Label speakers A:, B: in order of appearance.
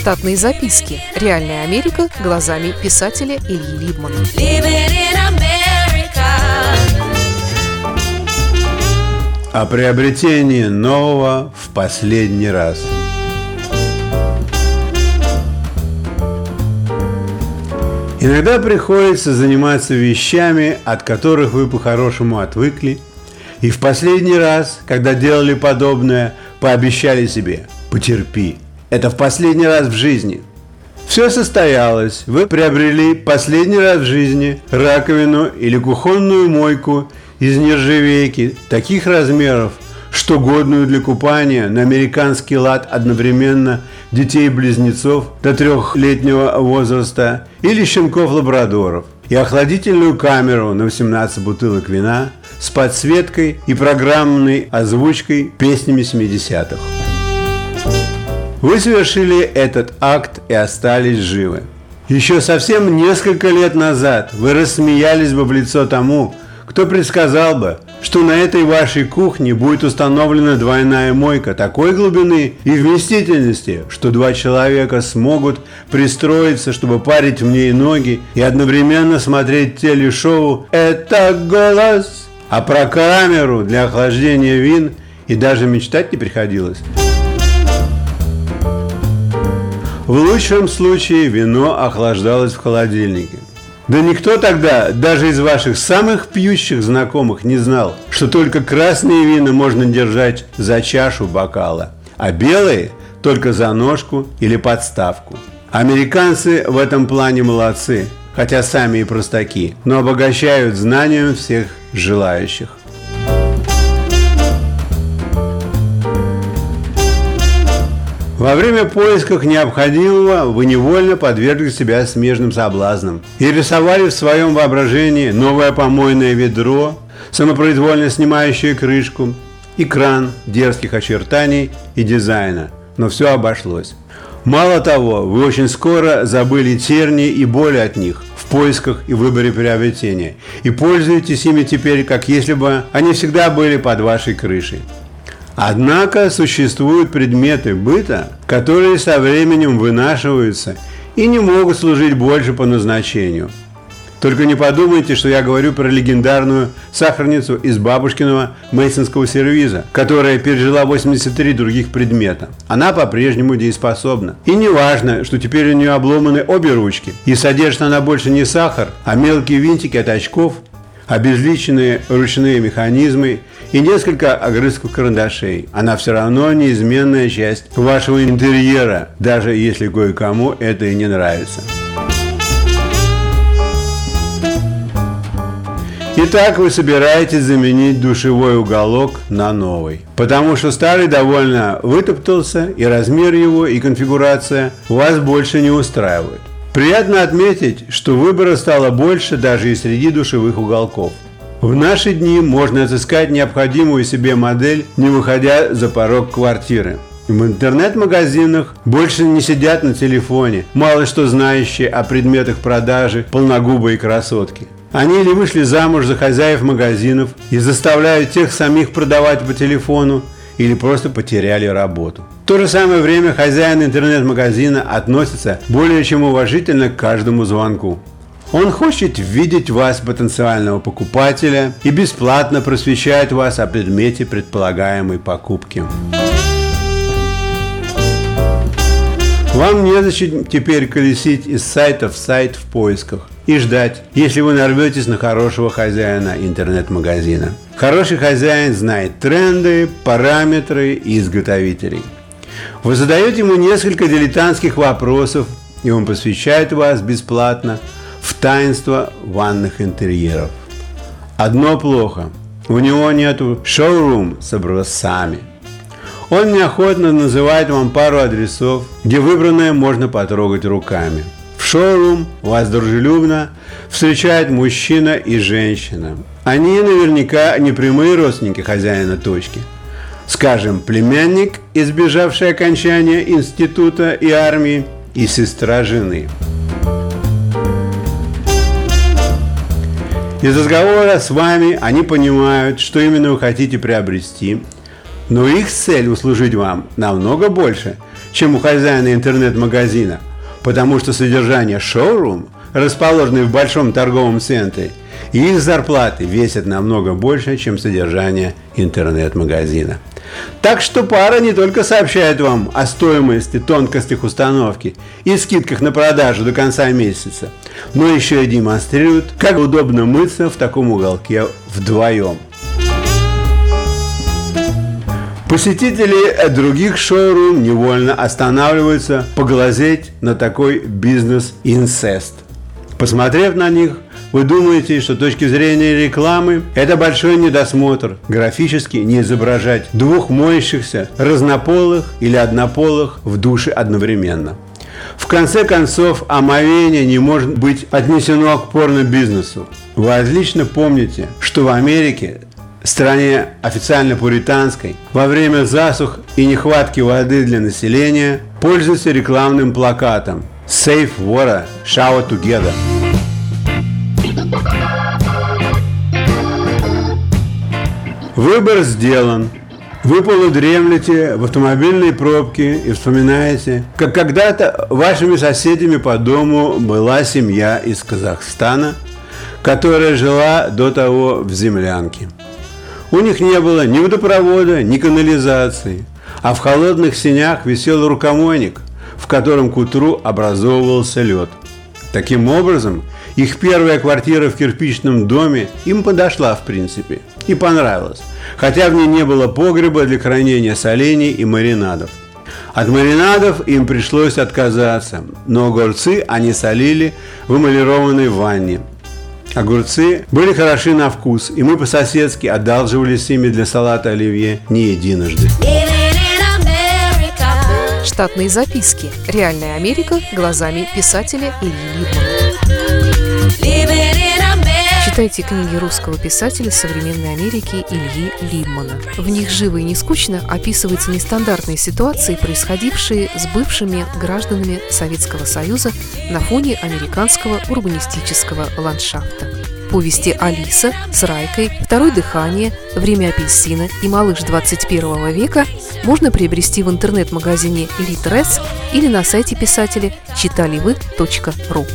A: Штатные записки. Реальная Америка глазами писателя Ильи Либмана.
B: О приобретении нового в последний раз. Иногда приходится заниматься вещами, от которых вы по-хорошему отвыкли, и в последний раз, когда делали подобное, пообещали себе «потерпи». Это в последний раз в жизни. Все состоялось. Вы приобрели последний раз в жизни раковину или кухонную мойку из нержавейки таких размеров, что годную для купания на американский лад одновременно детей-близнецов до трехлетнего возраста или щенков-лабрадоров и охладительную камеру на 18 бутылок вина с подсветкой и программной озвучкой песнями 70-х. Вы совершили этот акт и остались живы. Еще совсем несколько лет назад вы рассмеялись бы в лицо тому, кто предсказал бы, что на этой вашей кухне будет установлена двойная мойка такой глубины и вместительности, что два человека смогут пристроиться, чтобы парить в ней ноги и одновременно смотреть телешоу «Это голос!» А про камеру для охлаждения вин и даже мечтать не приходилось. В лучшем случае вино охлаждалось в холодильнике. Да никто тогда, даже из ваших самых пьющих знакомых, не знал, что только красные вина можно держать за чашу бокала, а белые – только за ножку или подставку. Американцы в этом плане молодцы, хотя сами и простаки, но обогащают знанием всех желающих. Во время поисков необходимого вы невольно подвергли себя смежным соблазнам и рисовали в своем воображении новое помойное ведро, самопроизвольно снимающее крышку, экран дерзких очертаний и дизайна. Но все обошлось. Мало того, вы очень скоро забыли терни и боли от них в поисках и выборе приобретения и пользуетесь ими теперь, как если бы они всегда были под вашей крышей. Однако существуют предметы быта, которые со временем вынашиваются и не могут служить больше по назначению. Только не подумайте, что я говорю про легендарную сахарницу из бабушкиного мейсонского сервиза, которая пережила 83 других предмета. Она по-прежнему дееспособна. И не важно, что теперь у нее обломаны обе ручки, и содержит она больше не сахар, а мелкие винтики от очков, обезличенные ручные механизмы и несколько огрызков карандашей. Она все равно неизменная часть вашего интерьера, даже если кое-кому это и не нравится. Итак, вы собираетесь заменить душевой уголок на новый. Потому что старый довольно вытоптался, и размер его, и конфигурация вас больше не устраивают. Приятно отметить, что выбора стало больше даже и среди душевых уголков. В наши дни можно отыскать необходимую себе модель, не выходя за порог квартиры. В интернет-магазинах больше не сидят на телефоне, мало что знающие о предметах продажи полногубые красотки. Они или вышли замуж за хозяев магазинов и заставляют тех самих продавать по телефону, или просто потеряли работу. То же самое время хозяин интернет-магазина относится более чем уважительно к каждому звонку. Он хочет видеть вас, потенциального покупателя, и бесплатно просвещает вас о предмете предполагаемой покупки. Вам незачем теперь колесить из сайта в сайт в поисках и ждать, если вы нарветесь на хорошего хозяина интернет-магазина. Хороший хозяин знает тренды, параметры и изготовителей. Вы задаете ему несколько дилетантских вопросов, и он посвящает вас бесплатно – в таинство ванных интерьеров. Одно плохо. У него нету шоурум с образцами. Он неохотно называет вам пару адресов, где выбранное можно потрогать руками. В шоурум вас дружелюбно встречает мужчина и женщина. Они наверняка не прямые родственники хозяина точки. Скажем, племянник, избежавший окончания института и армии, и сестра жены. Из разговора с вами они понимают, что именно вы хотите приобрести, но их цель услужить вам намного больше, чем у хозяина интернет-магазина, потому что содержание шоурум, расположенный в большом торговом центре, и их зарплаты весят намного больше, чем содержание интернет-магазина. Так что пара не только сообщает вам о стоимости, тонкостях установки и скидках на продажу до конца месяца, но еще и демонстрирует, как удобно мыться в таком уголке вдвоем. Посетители других шоурум невольно останавливаются поглазеть на такой бизнес-инцест. Посмотрев на них, вы думаете, что с точки зрения рекламы это большой недосмотр графически не изображать двух моющихся разнополых или однополых в душе одновременно. В конце концов, омовение не может быть отнесено к порно-бизнесу. Вы отлично помните, что в Америке стране официально пуританской, во время засух и нехватки воды для населения пользуются рекламным плакатом «Save water, shower together». Выбор сделан. Вы полудремлете в автомобильной пробке и вспоминаете, как когда-то вашими соседями по дому была семья из Казахстана, которая жила до того в землянке. У них не было ни водопровода, ни канализации, а в холодных сенях висел рукомойник, в котором к утру образовывался лед. Таким образом, их первая квартира в кирпичном доме им подошла в принципе и понравилась, хотя в ней не было погреба для хранения солений и маринадов. От маринадов им пришлось отказаться, но огурцы они солили в эмалированной ванне, Огурцы были хороши на вкус, и мы по-соседски одалживались ими для салата оливье не единожды.
A: Штатные записки. Реальная Америка глазами писателя Ильи Либмана. Читайте книги русского писателя современной Америки Ильи Либмана. В них живо и не скучно описываются нестандартные ситуации, происходившие с бывшими гражданами Советского Союза на фоне американского урбанистического ландшафта. Повести «Алиса» с Райкой, «Второе дыхание», «Время апельсина» и «Малыш 21 века» можно приобрести в интернет-магазине «Литрес» или на сайте писателя читаливы.ру.